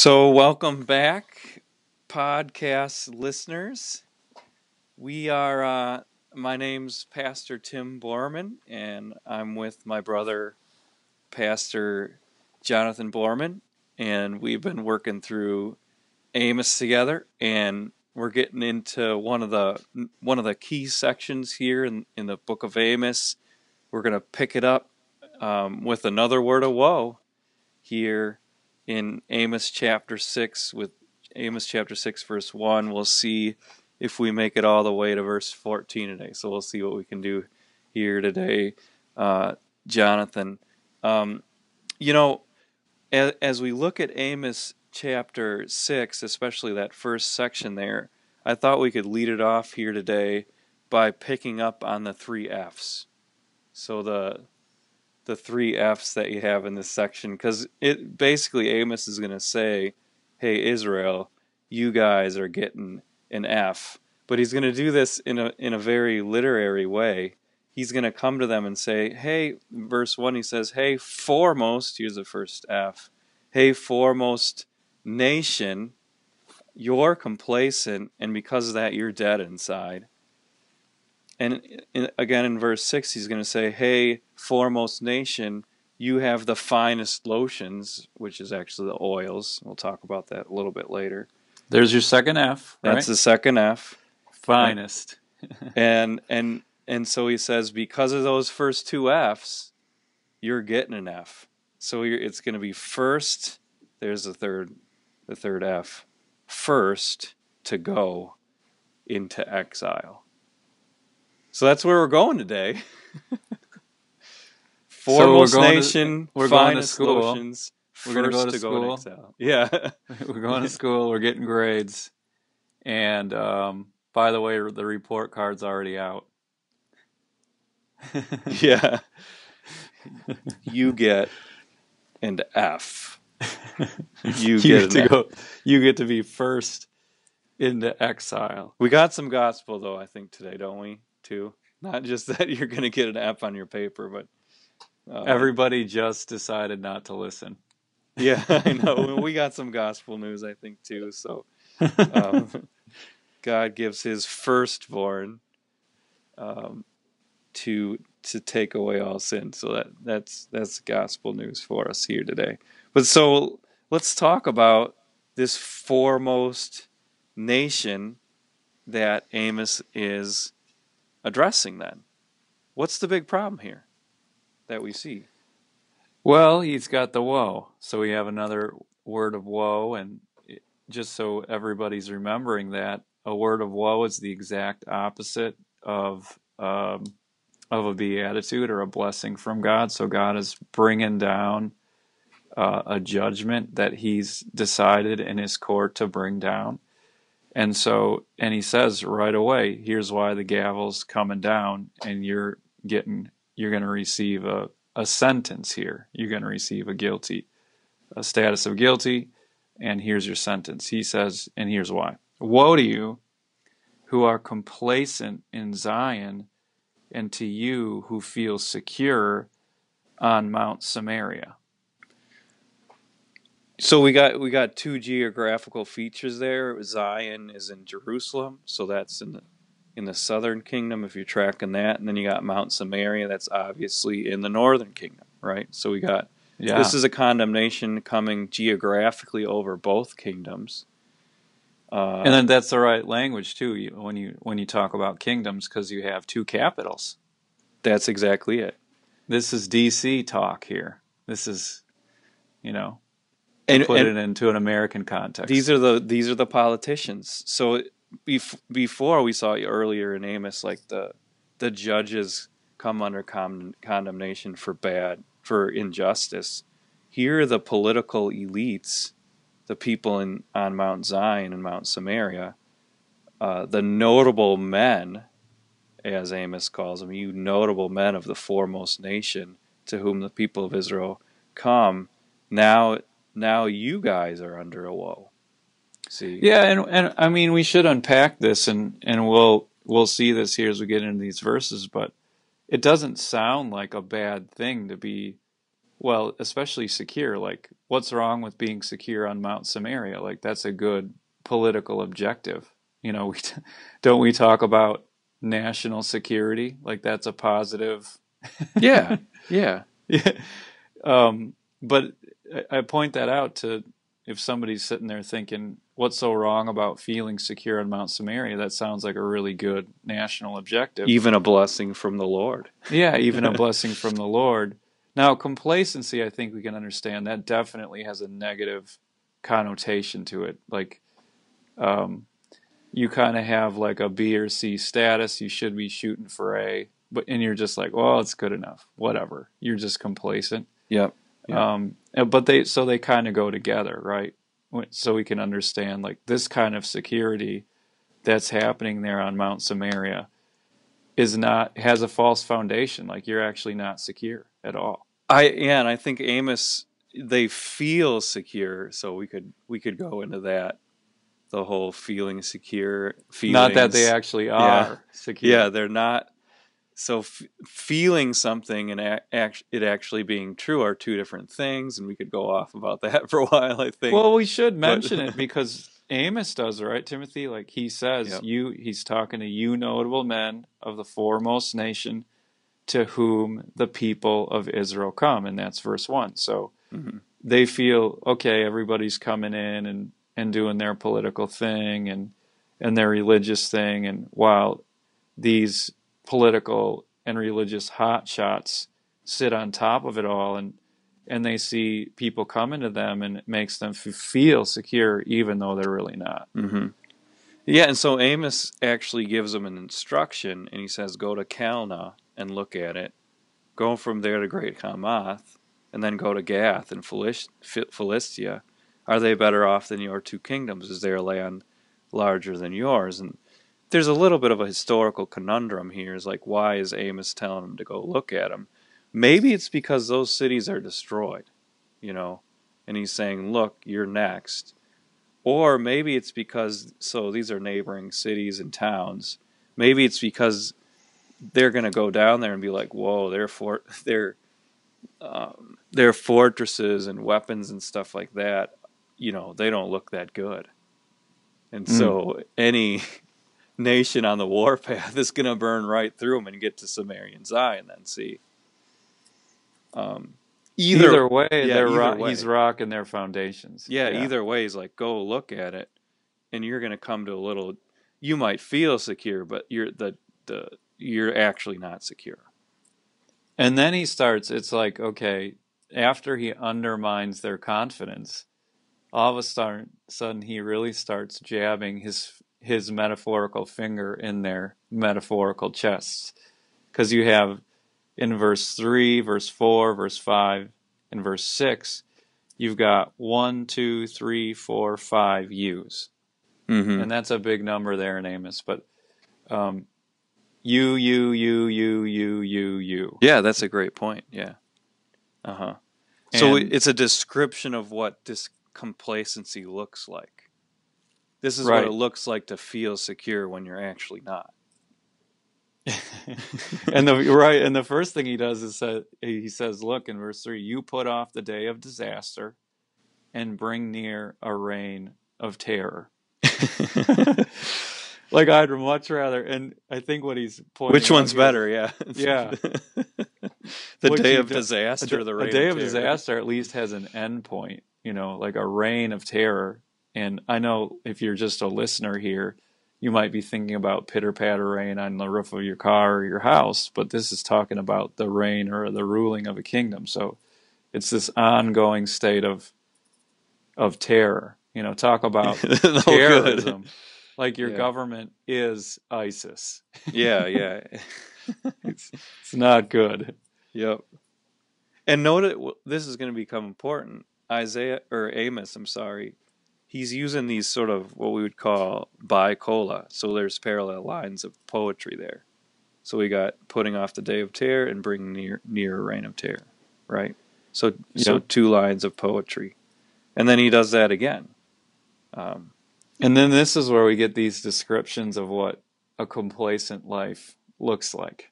So, welcome back, podcast listeners. We are, uh, my name's Pastor Tim Borman, and I'm with my brother, Pastor Jonathan Borman, and we've been working through Amos together, and we're getting into one of the one of the key sections here in, in the book of Amos. We're going to pick it up um, with another word of woe here in Amos chapter 6 with Amos chapter 6 verse 1 we'll see if we make it all the way to verse 14 today. So we'll see what we can do here today uh, Jonathan. Um, you know as, as we look at Amos chapter 6 especially that first section there I thought we could lead it off here today by picking up on the three F's. So the the three F's that you have in this section because it basically Amos is going to say, "Hey Israel, you guys are getting an F," but he's going to do this in a in a very literary way. He's going to come to them and say, "Hey," verse one, he says, "Hey, foremost." Here's the first F. Hey, foremost nation, you're complacent, and because of that, you're dead inside. And in, again in verse 6, he's going to say, Hey, foremost nation, you have the finest lotions, which is actually the oils. We'll talk about that a little bit later. There's your second F. Right? That's the second F. Finest. and and and so he says, because of those first two F's, you're getting an F. So it's going to be first. There's the third, the third F. First to go into exile. So that's where we're going today. Foremost so nation, to, we're going to school. Lotions, we're going to go to school. Go yeah, we're going to school. We're getting grades, and um, by the way, the report card's already out. yeah, you get an F. You, you get, to F. go. You get to be first into exile. We got some gospel though, I think today, don't we? Too. Not just that you're going to get an F on your paper, but uh, everybody just decided not to listen. Yeah, I know. we got some gospel news, I think, too. So um, God gives His firstborn um, to to take away all sin. So that that's that's gospel news for us here today. But so let's talk about this foremost nation that Amos is addressing then? What's the big problem here that we see? Well, he's got the woe. So we have another word of woe, and just so everybody's remembering that, a word of woe is the exact opposite of um, of a beatitude or a blessing from God. So God is bringing down uh, a judgment that He's decided in His court to bring down. And so, and he says right away, here's why the gavel's coming down, and you're getting, you're going to receive a, a sentence here. You're going to receive a guilty, a status of guilty, and here's your sentence. He says, and here's why. Woe to you who are complacent in Zion, and to you who feel secure on Mount Samaria. So we got we got two geographical features there. Zion is in Jerusalem, so that's in the in the southern kingdom if you're tracking that, and then you got Mount Samaria, that's obviously in the northern kingdom, right? So we got yeah. this is a condemnation coming geographically over both kingdoms. Uh, and then that's the right language too when you when you talk about kingdoms because you have two capitals. That's exactly it. This is DC talk here. This is, you know, and put and it into an American context. These are the these are the politicians. So bef- before we saw earlier in Amos, like the the judges come under con- condemnation for bad for injustice. Here, the political elites, the people in on Mount Zion and Mount Samaria, uh, the notable men, as Amos calls them, you notable men of the foremost nation, to whom the people of Israel come. Now now you guys are under a woe. See? Yeah, and and I mean we should unpack this and and we'll we'll see this here as we get into these verses, but it doesn't sound like a bad thing to be well, especially secure. Like, what's wrong with being secure on Mount Samaria? Like, that's a good political objective. You know, we don't we talk about national security? Like, that's a positive. Yeah, yeah. yeah. Um, but I point that out to if somebody's sitting there thinking, what's so wrong about feeling secure on Mount Samaria? That sounds like a really good national objective. Even a blessing from the Lord. Yeah, even a blessing from the Lord. Now, complacency, I think we can understand that definitely has a negative connotation to it. Like, um, you kind of have like a B or C status. You should be shooting for A, but and you're just like, well, it's good enough. Whatever. You're just complacent. Yep. Yeah. Um, but they so they kind of go together, right? So we can understand like this kind of security that's happening there on Mount Samaria is not has a false foundation. Like you're actually not secure at all. I yeah, and I think Amos they feel secure, so we could we could go into that the whole feeling secure feelings. Not that they actually are Yeah. secure. yeah they're not so f- feeling something and a- act- it actually being true are two different things and we could go off about that for a while i think Well, we should mention it because Amos does, right, Timothy? Like he says, Yep. you he's talking to you notable men of the foremost nation to whom the people of Israel come, and that's verse one. So Mhm. they feel okay, everybody's coming in and, and doing their political thing and and their religious thing, and while these political and religious hotshots sit on top of it all and and they see people coming to them and it makes them feel secure even though they're really not hmm Yeah, and so Amos actually gives them an instruction, and he says, "Go to Kalneh and look at it. Go from there to Great Hamath, and then go to Gath and Philistia. Are they better off than your two kingdoms? Is their land larger than yours?" And there's a little bit of a historical conundrum here. Is like, why is Amos telling him to go look at them? Maybe it's because those cities are destroyed, you know, and he's saying, "Look, you're next." Or maybe it's because so these are neighboring cities and towns. Maybe it's because they're going to go down there and be like, "Whoa, their fort, their um, their fortresses and weapons and stuff like that. You know, they don't look that good." And Mm. so any nation on the warpath is going to burn right through them and get to Sumerian Zion. Then see. Um, either, either, way yeah, they're either ro- way. he's rocking their foundations Yeah, either way he's like go look at it, and you're gonna come to a little. You might feel secure, but you're the the you're actually not secure. and then he starts it's like okay after he undermines their confidence all of a sudden he really starts jabbing his his metaphorical finger in their metaphorical chests because you have in verse 3 verse 4 verse 5 and verse 6 you've got one two three four five yous Mm-hmm. and that's a big number there in amos but um, you you you you you you you Yeah, that's a great point. Yeah. Uh huh. So it's a description of what this complacency looks like. This is Right. what it looks like to feel secure when you're actually not. and the right and the first thing he does is say, he says look in verse 3 you put off the day of disaster and bring near a reign of terror like i'd much rather and i think what he's pointing Which one's here- better? Yeah. Yeah. the day of disaster, a, the a day of terror. disaster at least has an end point you know like a reign of terror and i know if you're just a listener here you might be thinking about pitter patter rain on the roof of your car or your house but this is talking about the reign or the ruling of a kingdom so it's this ongoing state of of terror you know talk about No oh, good. terrorism like your Yeah. government is isis Yeah, yeah. it's, it's not good Yep. And note it, this is going to become important. Isaiah or Amos, I'm sorry, he's using these sort of what we would call bicola. So there's parallel lines of poetry there. So we got putting off the day of terror and bringing near near a reign of terror, right? So so two lines of poetry, and then he does that again. Um, And then this is where we get these descriptions of what a complacent life looks like.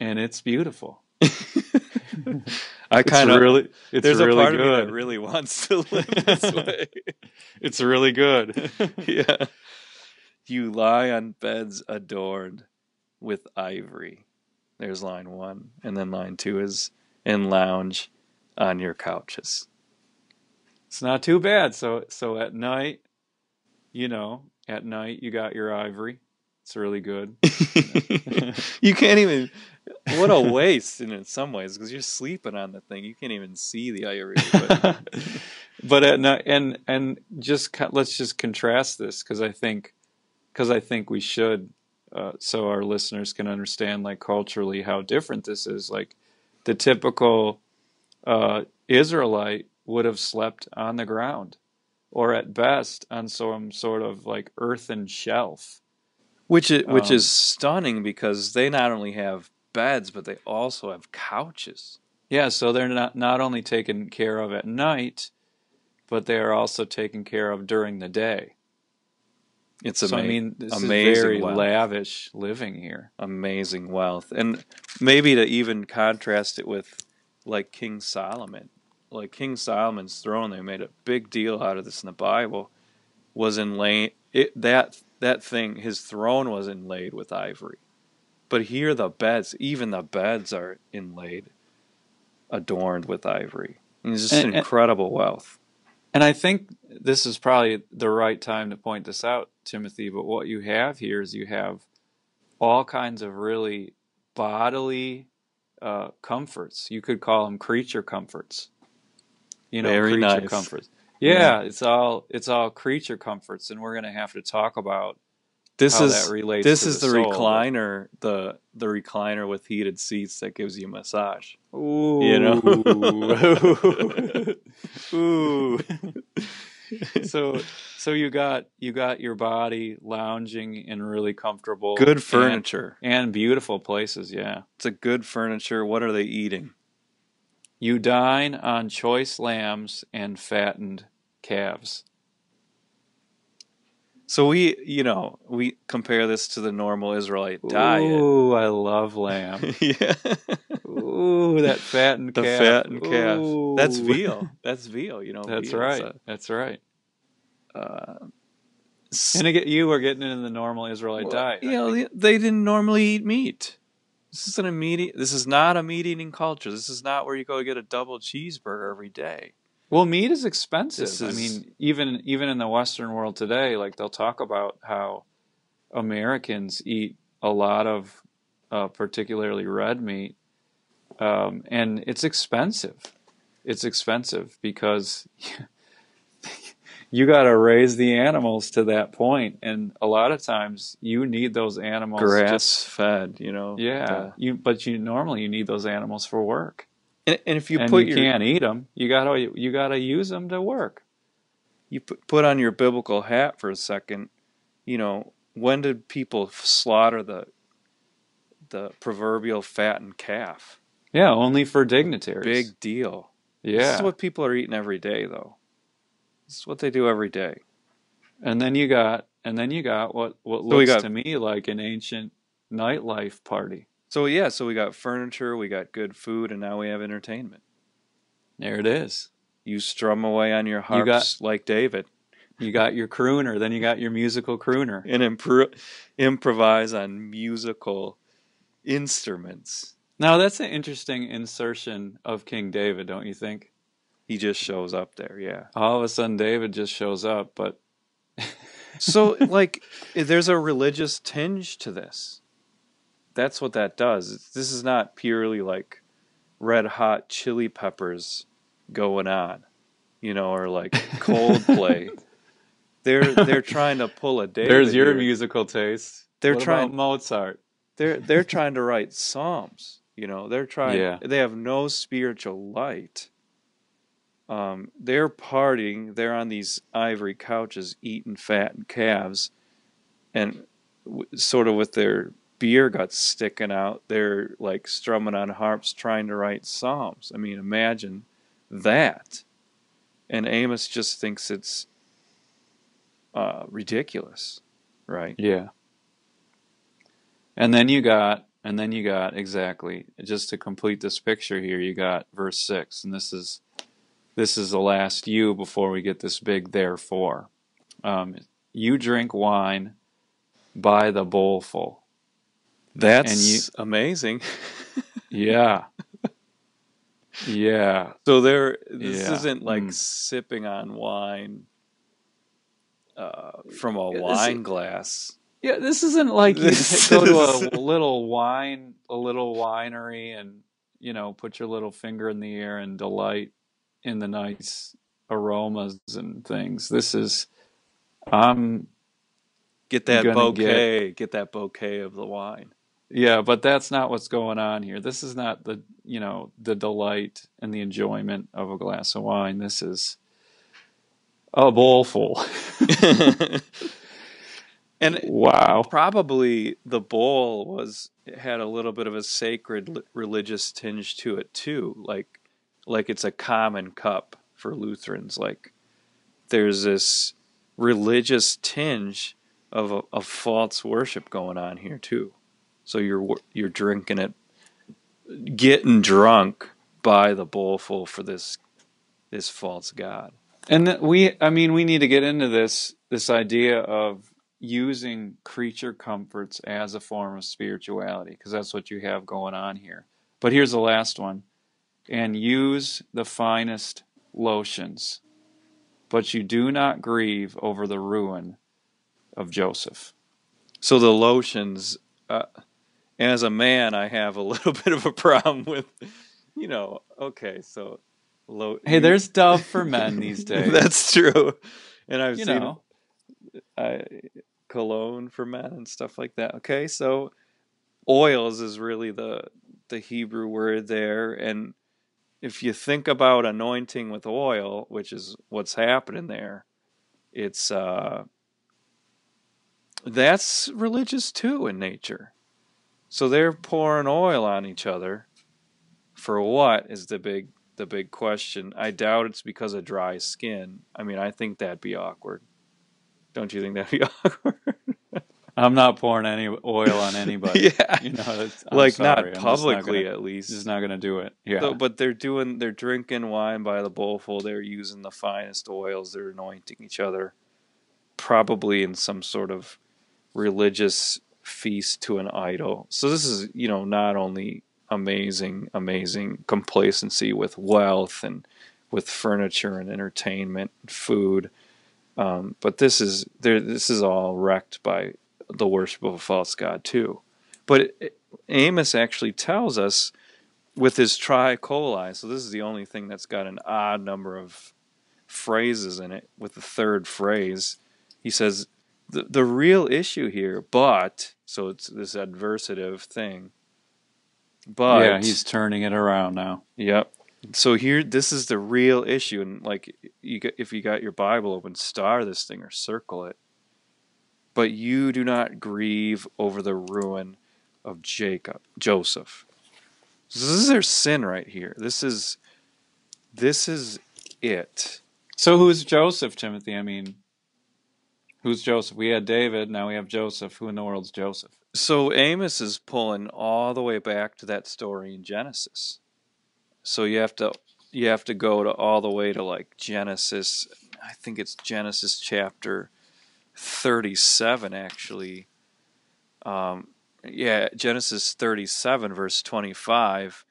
And it's beautiful. I kind of really, it's there's really a part of me good. that really wants to live this way. it's really good. yeah. You lie on beds adorned with ivory. There's line one. And then line two is and lounge on your couches. It's not too bad. So so at night, you know, at night you got your ivory. It's really good. you can't even. What a waste in some ways because you're sleeping on the thing. You can't even see the ivory. But but at night, and and just let's just contrast this because I think because I think we should, uh, so our listeners can understand like culturally how different this is. Like the typical uh, Israelite would have slept on the ground, or at best on some sort of like earthen shelf. Which is, which Um, is stunning because they not only have beds but they also have couches. Yeah, so they're not not only taken care of at night, but they are also taken care of during the day. It's so ama- I mean, this amazing is very wealth. lavish living here. amazing wealth. And maybe to even contrast it with like King Solomon. Like King Solomon's throne, they made a big deal out of this in the Bible, was inlaid it that that thing, his throne was inlaid with ivory. But here the beds, even the beds are inlaid, adorned with ivory. And it's just And- and- incredible wealth. And I think this is probably the right time to point this out, Timothy. But what you have here is you have all kinds of really bodily uh, comforts. You could call them creature comforts. You know, Very creature nice. comforts. Yeah. It's all it's all creature comforts, and we're going to have to talk about This how is that relates. this to is the, soul. recliner, the the recliner with heated seats that gives you a massage. Ooh. You know? Ooh. so so you got you got your body lounging in really comfortable Good and, furniture. and beautiful places, yeah. It's a good furniture. What are they eating? You dine on choice lambs and fattened calves. So we, you know, we compare this to the normal Israelite diet. Ooh, I love lamb. yeah. Ooh, that fattened The calf. fattened calf. That's veal. That's veal, you know. That's veal. right. That's right. uh, And again, you were getting into the normal Israelite well, diet. You know, they didn't normally eat meat. This is an immediate. This is not a meat eating culture. This is not where you go get a double cheeseburger every day. Well, meat is expensive. This I mean, even even in the Western world today, like they'll talk about how Americans eat a lot of, uh, particularly red meat, um, and it's expensive. It's expensive because you got to raise the animals to that point, and a lot of times you need those animals Grass just- fed, you know. yeah, you but you normally you need those animals for work and, and if you and put you your can't eat them. You gotta you gotta use them to work. you put, put on your biblical hat for a second, you know, when did people slaughter the the proverbial fattened calf? Yeah, only for dignitaries. Big deal. Yeah. This is what people are eating every day, though. Is what they do every day. and then you got and then you got what what we looks got- to me like an ancient nightlife party. So yeah, so we got furniture, we got good food, and now we have entertainment. There it is. You strum away on your You got- harps like David, You got your crooner, then you got your musical crooner. and impro- improvise on musical instruments. Now that's an interesting insertion of King David, don't you think? He just shows up there, yeah. All of a sudden David just shows up, but So, like, there's a religious tinge to this. That's what that does. This is not purely like red hot chili peppers going on, you know, or like Coldplay. they're they're trying to pull a David. there's your here. musical taste. They're What trying- Mozart. They're they're trying to write psalms. You know, they're trying. Yeah. They have no spiritual light. Um, they're partying. They're on these ivory couches, eating fattened calves, and w- sort of with their beer guts sticking out. They're like strumming on harps, trying to write psalms. I mean, imagine that. And Amos just thinks it's uh, ridiculous, right? Yeah. And then you got And then you got exactly just to complete this picture here, you got verse six, and this is this is the last you before we get this big therefore. Um, you drink wine by the bowlful. That's you- amazing. Yeah. Yeah. So there, this Yeah. isn't like Mm. sipping on wine uh, from a Yeah, wine glass. Yeah, this isn't like you go to a little wine, a little winery, and you know, put your little finger in the air and delight in the nice aromas and things. This is, I'm, Get that bouquet. Get, that bouquet of the wine. yeah, but that's not what's going on here. This is not the, you know, the delight and the enjoyment of a glass of wine. This is a bowlful. and wow. probably the bowl was had a little bit of a sacred religious tinge to it too like like it's a common cup for lutherans. Like there's this religious tinge of a, of false worship going on here too. So you're you're drinking it getting drunk by the bowlful for this this false god. And we, I mean, we need to get into this this idea of using creature comforts as a form of spirituality because that's what you have going on here. But here's the last one, and use the finest lotions, but you do not grieve over the ruin of Joseph. So the lotions, uh, as a man, I have a little bit of a problem with, you know. Okay, so, lo- Hey, there's Dove for men these days. That's true, and I've you seen know, I, cologne for men and stuff like that. Okay, so oils is really the the Hebrew word there, and if you think about anointing with oil, which is what's happening there, it's uh that's religious too in nature. So they're pouring oil on each other for what is the big the big question. I doubt it's because of dry skin. I mean, I think that'd be awkward. Don't you think that'd be awkward? I'm not pouring any oil on anybody. yeah. You know, like sorry, not publicly gonna- at least. Just not going to do it. Yeah. So- but they're doing they're drinking wine by the bowlful. They're using the finest oils. They're anointing each other, probably in some sort of religious feast to an idol. So this is you know not only amazing, amazing complacency with wealth and with furniture and entertainment and food, um, but this is there. This is all wrecked by the worship of a false god too. But Amos actually tells us with his tricoli. So this is the only thing that's got an odd number of phrases in it. With the third phrase, he says the the real issue here, but so it's this adversative thing. But yeah, he's turning it around now. Yep. So here, this is the real issue, and like you, got- if you got your Bible open, star this thing or circle it. But you do not grieve over the ruin of Jacob, Joseph. So this is their sin right here. This is, this is it. So who's Joseph, Timothy? I mean, who's Joseph? We had David, now we have Joseph. Who in the world's Joseph? So Amos is pulling all the way back to that story in Genesis. So you have to you have to go to all the way to like Genesis. I think it's Genesis chapter thirty-seven, actually. Um, yeah, Genesis thirty-seven, verse twenty-five.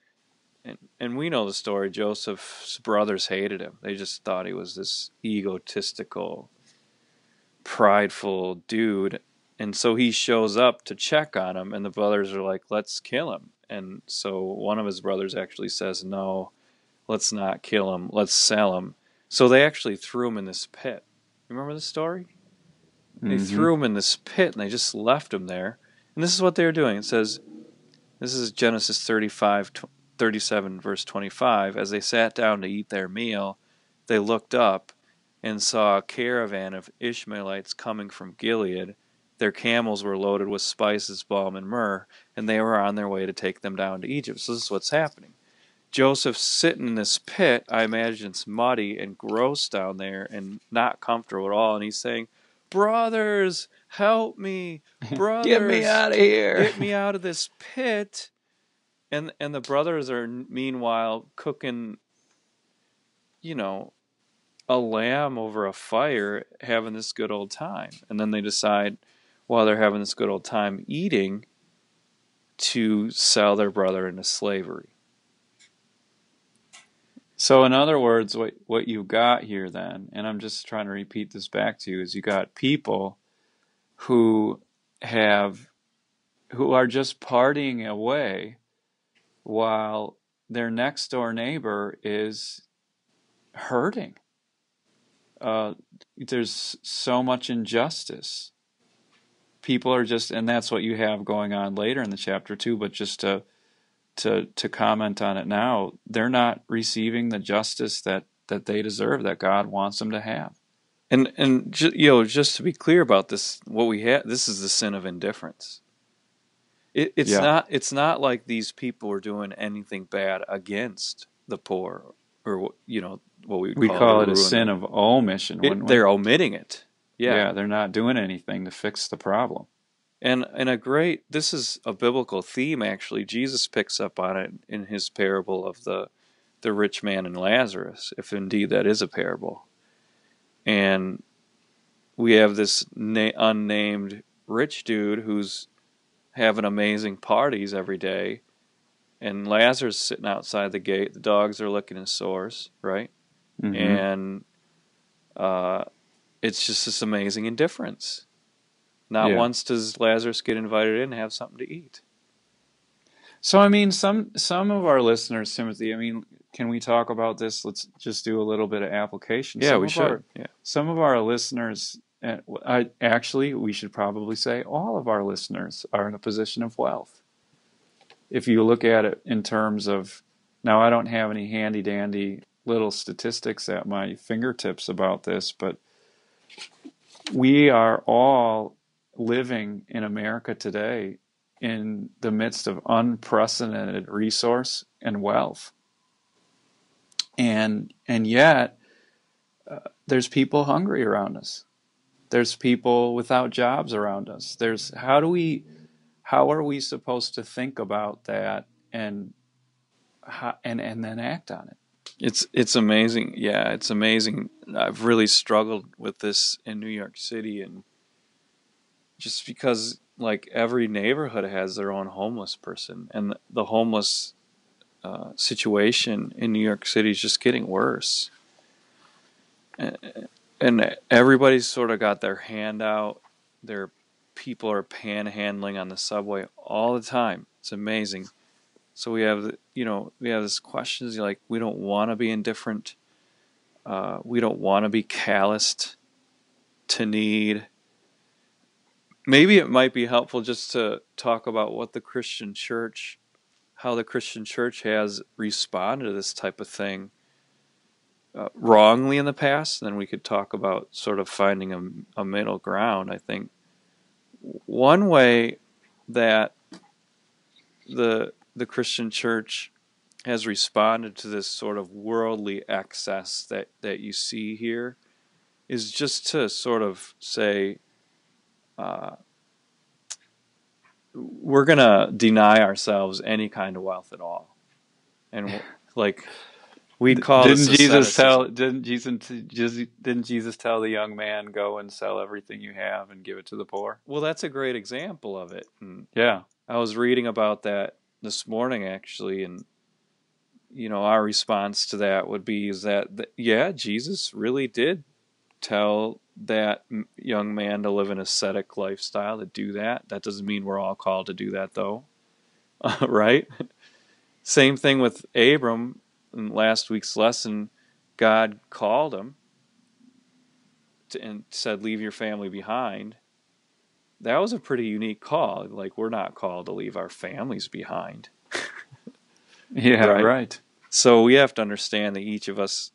And and we know the story. Joseph's brothers hated him. They just thought he was this egotistical, prideful dude and so he shows up to check on him and the brothers are like let's kill him and so one of his brothers actually says no let's not kill him let's sell him so they actually threw him in this pit remember the story they Mhm. threw him in this pit and they just left him there and this is what they were doing it says this is genesis 35 37 verse 25 as they sat down to eat their meal they looked up and saw a caravan of ishmaelites coming from gilead their camels were loaded with spices, balm, and myrrh, and they were on their way to take them down to Egypt. So this is what's happening. Joseph's sitting in this pit. I imagine it's muddy and gross down there and not comfortable at all. And he's saying, Brothers, help me, brothers, Get me out of here. get me out of this pit." And and the brothers are meanwhile cooking, you know, a lamb over a fire, having this good old time. And then they decide, while they're having this good old time eating, to sell their brother into slavery. So, in other words, what what you got here then, and I'm just trying to repeat this back to you, is you got people who have who are just partying away while their next door neighbor is hurting. Uh, there's so much injustice. People are just, and that's what you have going on later in the chapter too. But just to to to comment on it now, they're not receiving the justice that that they deserve, that God wants them to have. And and you know, just to be clear about this, what we have, this is the sin of indifference. It, it's Yeah. not. It's not like these people are doing anything bad against the poor, or what- you know what we We call, call it a sin of omission. It- they're omitting it. yeah, Yeah. they're not doing anything to fix the problem. And and a great this is a biblical theme actually. Jesus picks up on it in his parable of the the rich man and Lazarus, if indeed that is a parable. And we have this na- unnamed rich dude who's having amazing parties every day, and Lazarus sitting outside the gate. The dogs are licking his sores, right? Mhm. and uh, it's just this amazing indifference. Not Yeah. once does Lazarus get invited in and have something to eat. So I mean, some some of our listeners, Timothy. I mean, can we talk about this? Let's just do a little bit of application. Yeah, Some we should. Our, yeah, some of our listeners, uh, I, actually, we should probably say all of our listeners are in a position of wealth. If you look at it in terms of, now I don't have any handy dandy little statistics at my fingertips about this, but we are all living in America today in the midst of unprecedented resource and wealth. And and yet uh, there's people hungry around us. There's people without jobs around us. There's how do we how are we supposed to think about that and how, and and then act on it? it's it's amazing. Yeah, it's amazing. I've really struggled with this in New York City, and just because like every neighborhood has their own homeless person, and the homeless uh, situation in New York City is just getting worse. And- everybody's sort of got their hand out. Their people are panhandling on the subway all the time. It's amazing. So we have, you know, we have this questions like we don't want to be indifferent. Uh, we don't want to be calloused to need. Maybe it might be helpful just to talk about what the Christian church, how the Christian church has responded to this type of thing uh, wrongly in the past. And then we could talk about sort of finding a, a middle ground. I think one way that the the Christian church has responded to this sort of worldly excess that, that you see here is just to sort of say, uh, we're going to deny ourselves any kind of wealth at all. And like, we'd call didn't Jesus tell didn't Jesus just didn't Jesus tell the young man go and sell everything you have and give it to the poor? Well, that's a great example of it. And Yeah. I was reading about that this morning actually, and you know our response to that would be is that th- yeah, Jesus really did tell that young man to live an ascetic lifestyle to do that. That doesn't mean we're all called to do that though, right? Same thing with Abram in last week's lesson. God called him to, and said, "Leave your family behind." that was a pretty unique call. Like we're not called to leave our families behind. Yeah, Right. right. So we have to understand that each of us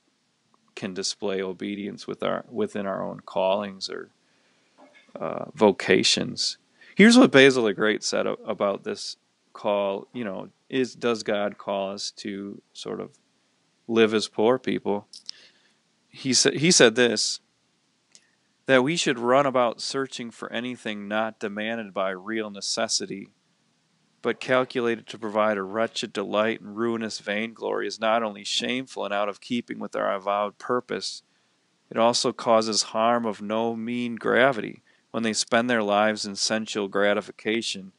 can display obedience with our within our own callings or uh, vocations. Here's what Basil the Great said about this call. You know, is does God call us to sort of live as poor people? He said he said this. that we should run about searching for anything not demanded by real necessity, but calculated to provide a wretched delight and ruinous vainglory is not only shameful and out of keeping with our avowed purpose, it also causes harm of no mean gravity when they spend their lives in sensual gratification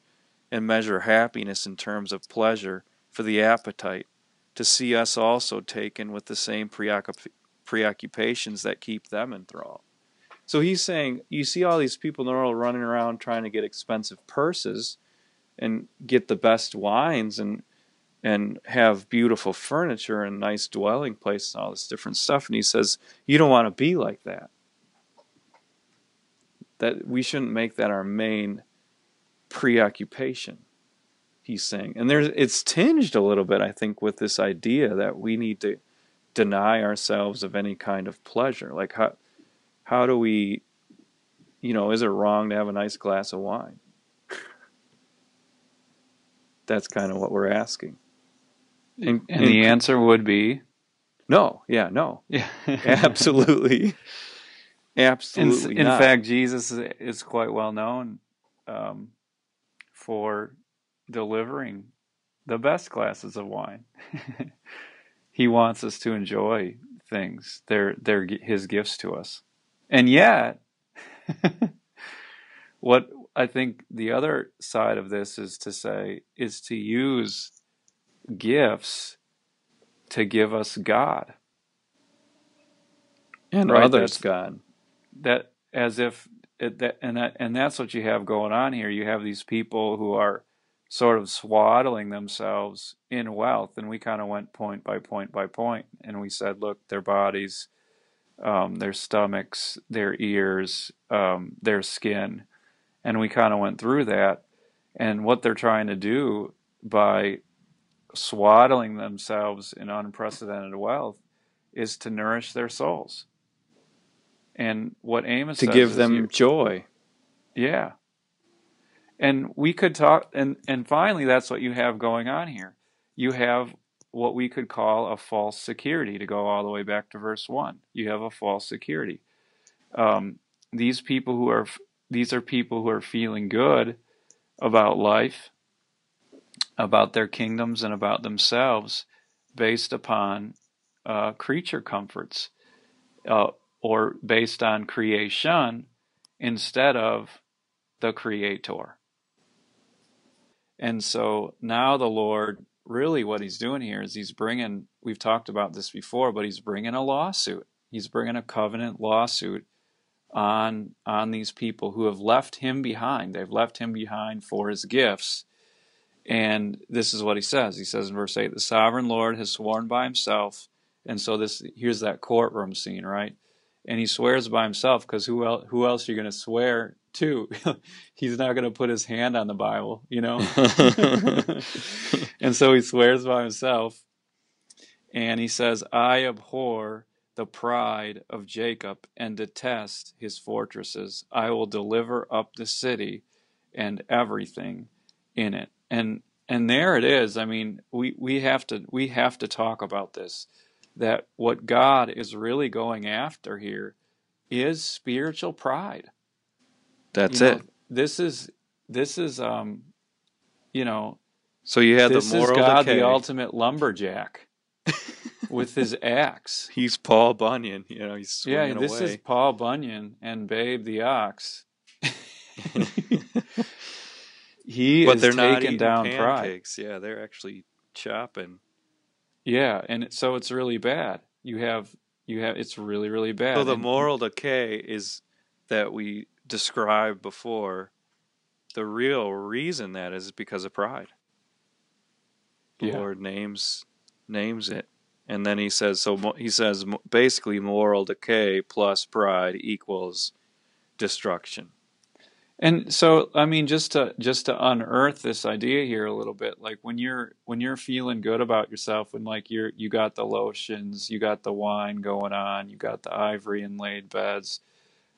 and measure happiness in terms of pleasure for the appetite, to see us also taken with the same preoccup- preoccupations that keep them enthralled. So he's saying, you see all these people in the world running around trying to get expensive purses and get the best wines and and have beautiful furniture and nice dwelling places and all this different stuff. And he says, you don't want to be like that. That we shouldn't make that our main preoccupation. He's saying, and there's it's tinged a little bit, I think, with this idea that we need to deny ourselves of any kind of pleasure. Like how how do we, you know, is it wrong to have a nice glass of wine? That's kind of what we're asking. And, and the answer would be no. Yeah, no. yeah. Absolutely. Absolutely. In, in fact, Jesus is, is quite well known um, for delivering the best glasses of wine. he wants us to enjoy things. They're they're his gifts to us. And yet what I think the other side of this is to say is to use gifts to give us God and right, others that's- God. that as if it, that and that and that's what you have going on here. You have these people who are sort of swaddling themselves in wealth, and we kind of went point by point by point, and we said, look, their bodies, um, their stomachs, their ears, um, their skin, and we kind of went through that, and what they're trying to do by swaddling themselves in unprecedented wealth is to nourish their souls. And what Amos To give them you- joy. yeah. And we could talk and and finally that's what you have going on here. You have what we could call a false security to go all the way back to verse 1. You have a false security. Um, these people who are these are people who are feeling good about life, about their kingdoms and about themselves based upon uh, creature comforts uh, or based on creation instead of the creator. And so now the Lord, really what he's doing here is he's bringing, we've talked about this before, but he's bringing a lawsuit. He's bringing a covenant lawsuit on on these people who have left him behind. They've left him behind for his gifts. And this is what he says. He says in verse 8, the sovereign Lord has sworn by himself. And so this here's that courtroom scene, right? And he swears by himself because who else who else are you going to swear to? He's not going to put his hand on the Bible, you know? and so he swears by himself. And he says, I abhor the pride of Jacob and detest his fortresses. I will deliver up the city and everything in it. And and there it is. I mean, we, we have to we have to talk about this. That what God is really going after here is spiritual pride. That's You know, it. This is this is um you know So you had this the is moral God decay. the ultimate lumberjack with his axe. He's Paul Bunyan. You know, he's Yeah, this away. is Paul Bunyan and Babe the ox. he but is they're not taking down pride. pancakes. Yeah, they're actually chopping. Yeah, and it, so it's really bad. You have you have it's really really bad. So the And- moral decay is that we described before. The real reason that is because of pride. The Yeah. Lord names names it, and then he says so. He says basically moral decay plus pride equals destruction. And so, I mean, just to just to unearth this idea here a little bit, like when you're when you're feeling good about yourself, when like you're you got the lotions, you got the wine going on, you got the ivory inlaid beds,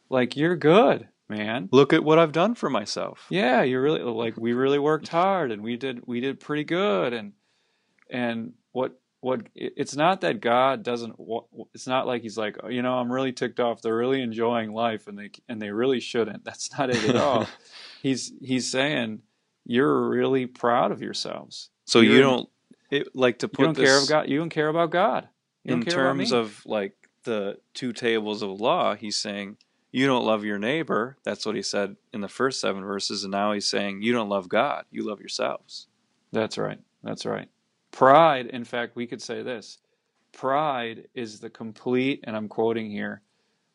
like you're good, man. Look at what I've done for myself. Yeah, you're really like we really worked hard and we did we did pretty good and and what what it's not that God doesn't it's not like he's like you know I'm really ticked off. They're really enjoying life and they and they really shouldn't. That's not it at all. He's he's saying you're really proud of yourselves. So you're, you don't it, like to put you don't this care of God you don't care about God. In terms of like the two tables of law he's saying you don't love your neighbor. That's what he said in the first seven verses and now he's saying you don't love God. You love yourselves. That's right. That's right Pride, in fact, we could say this pride is the complete, and I'm quoting here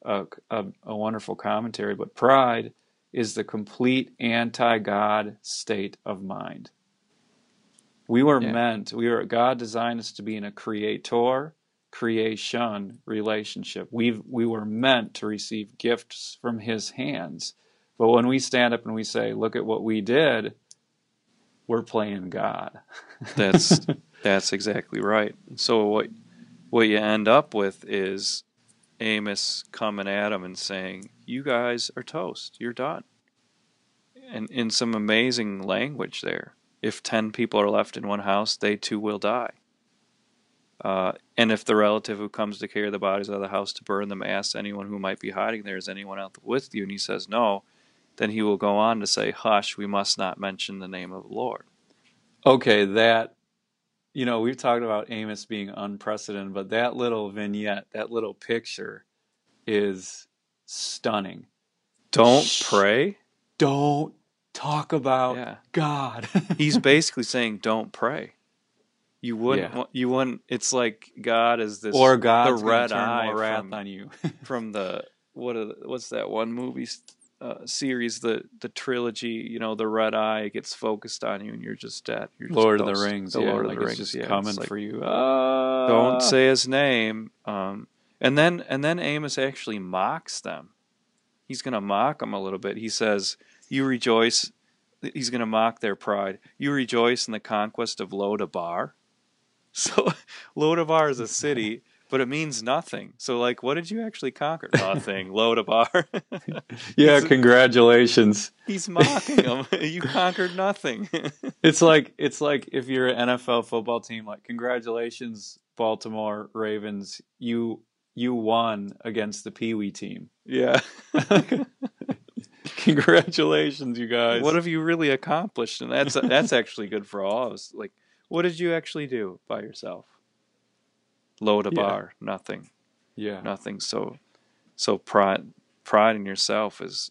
a, a, a wonderful commentary, but pride is the complete anti God state of mind. We were yeah. meant, we were God designed us to be in a creator creation relationship. We we were meant to receive gifts from his hands. But when we stand up and we say, "Look at what we did," we're playing God. That's That's exactly right. So what what you end up with is Amos coming at him and saying, "You guys are toast. You're done." And in some amazing language there. If ten people are left in one house, they too will die. Uh, and if the relative who comes to carry the bodies out of the house to burn them asks anyone who might be hiding there, "Is anyone out with you?" and he says no, then he will go on to say, "Hush, we must not mention the name of the Lord." Okay, that you know, we've talked about Amos being unprecedented, but that little vignette, that little picture is stunning. Don't Shh. pray. Don't talk about yeah. God. He's basically saying don't pray. You wouldn't yeah. you wouldn't it's like God is this or God the red eye wrath from, on you. from the what are, what's that one movie uh, series, the the trilogy, you know, the red eye gets focused on you, and you're just dead. You're just Lord of the Rings, the yeah, Lord like of the Rings, just yeah, coming like, for you. Uh, don't say his name. Um, and then and then Amos actually mocks them. He's going to mock them a little bit. He says, "You rejoice." He's going to mock their pride. You rejoice in the conquest of Lo Debar. So Lo Debar is a city but it means nothing. So, like, what did you actually conquer? Nothing. Load a bar. yeah, congratulations. He's mocking him. you conquered nothing. it's like it's like if you're an NFL football team, like, congratulations, Baltimore Ravens. You you won against the Pee Wee team. Yeah. congratulations, you guys. What have you really accomplished? And that's that's actually good for all of us. Like, what did you actually do by yourself? Load a yeah. bar, nothing. Yeah. Nothing. So so pride pride in yourself is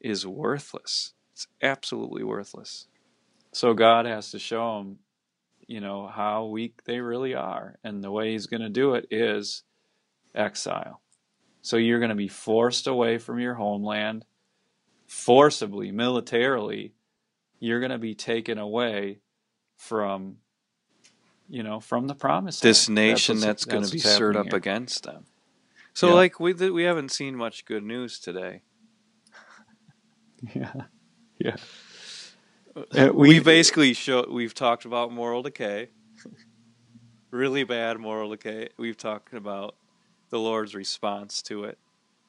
is worthless. It's absolutely worthless. So God has to show them, you know, how weak they really are. And the way he's going to do it is exile. So you're going to be forced away from your homeland, forcibly, militarily. You're going to be taken away from you know, from the promise. This nation that's, that's going to be stirred up here. against them. So, yeah. like, we we haven't seen much good news today. yeah, yeah. Uh, we, we basically show we've talked about moral decay, really bad moral decay. We've talked about the Lord's response to it,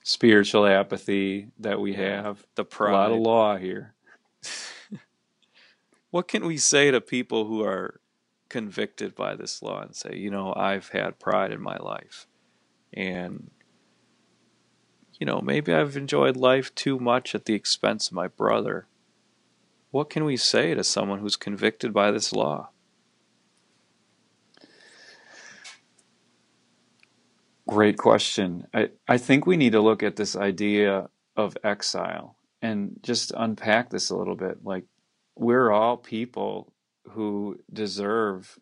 spiritual apathy that we have, the pride. A lot of law here. what can we say to people who are convicted by this law and say, you know, I've had pride in my life. And, you know, maybe I've enjoyed life too much at the expense of my brother. What can we say to someone who's convicted by this law? Great question. I, I think we need to look at this idea of exile and just unpack this a little bit. Like, we're all people who deserve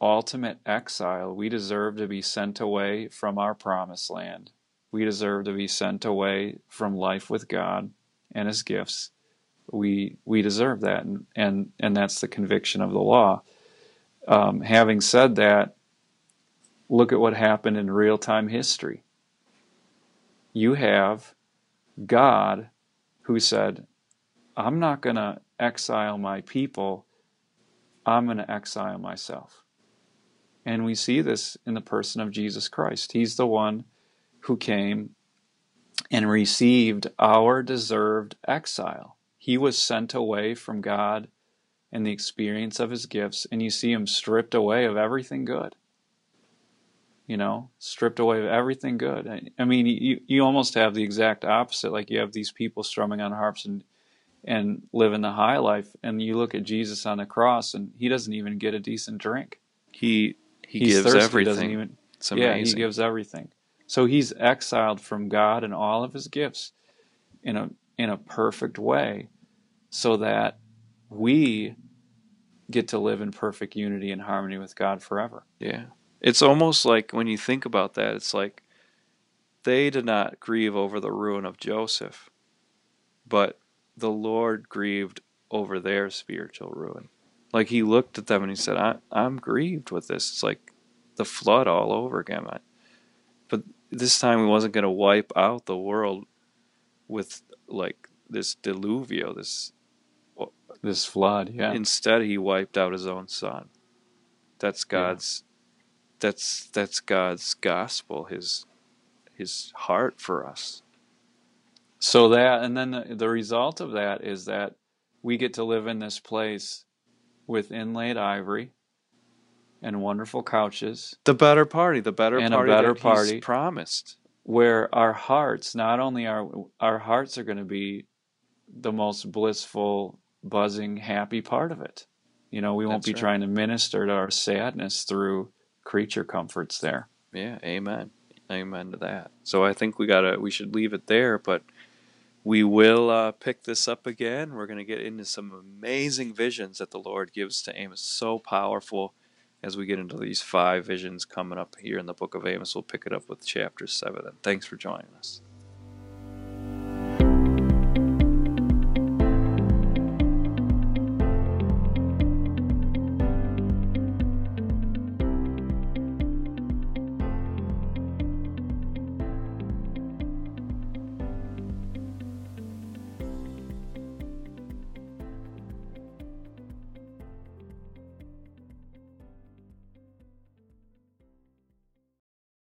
ultimate exile. We deserve to be sent away from our promised land. We deserve to be sent away from life with God and His gifts. We we deserve that, and and, and that's the conviction of the law. Um, having said that, look at what happened in real time history. You have God who said, I'm not going to exile my people I'm going to exile myself. And we see this in the person of Jesus Christ. He's the one who came and received our deserved exile. He was sent away from God and the experience of his gifts, and you see him stripped away of everything good. you know, stripped away of everything good. I, mean, you you almost have the exact opposite. Like you have these people strumming on harps and and living the high life, and you look at Jesus on the cross, and he doesn't even get a decent drink. He he He's gives thirsty, everything. Even, yeah, he gives everything. So he's exiled from God and all of his gifts in a in a perfect way, so that we get to live in perfect unity and harmony with God forever. Yeah. It's almost like when you think about that, it's like they did not grieve over the ruin of Joseph, but the Lord grieved over their spiritual ruin. Like he looked at them and he said, I, I'm grieved with this. It's like the flood all over again. But this time he wasn't going to wipe out the world with like this deluvio, this This flood, yeah. Instead, he wiped out his own son. That's God's. That's that's God's gospel. His his heart for us. So that, and then the, the result of that is that we get to live in this place with inlaid ivory and wonderful couches The better party. The better And a better party. He's promised. where our hearts, not only our, our hearts are going to be the most blissful, buzzing, happy part of it. You know, we won't That's be right. trying to minister to our sadness through creature comforts there. Yeah. Amen. Amen to that. So I think we gotta. We should leave it there, but. We will uh, pick this up again. We're going to get into some amazing visions that the Lord gives to Amos. So powerful as we get into these five visions coming up here in the book of Amos. We'll pick it up with chapter 7. And thanks for joining us.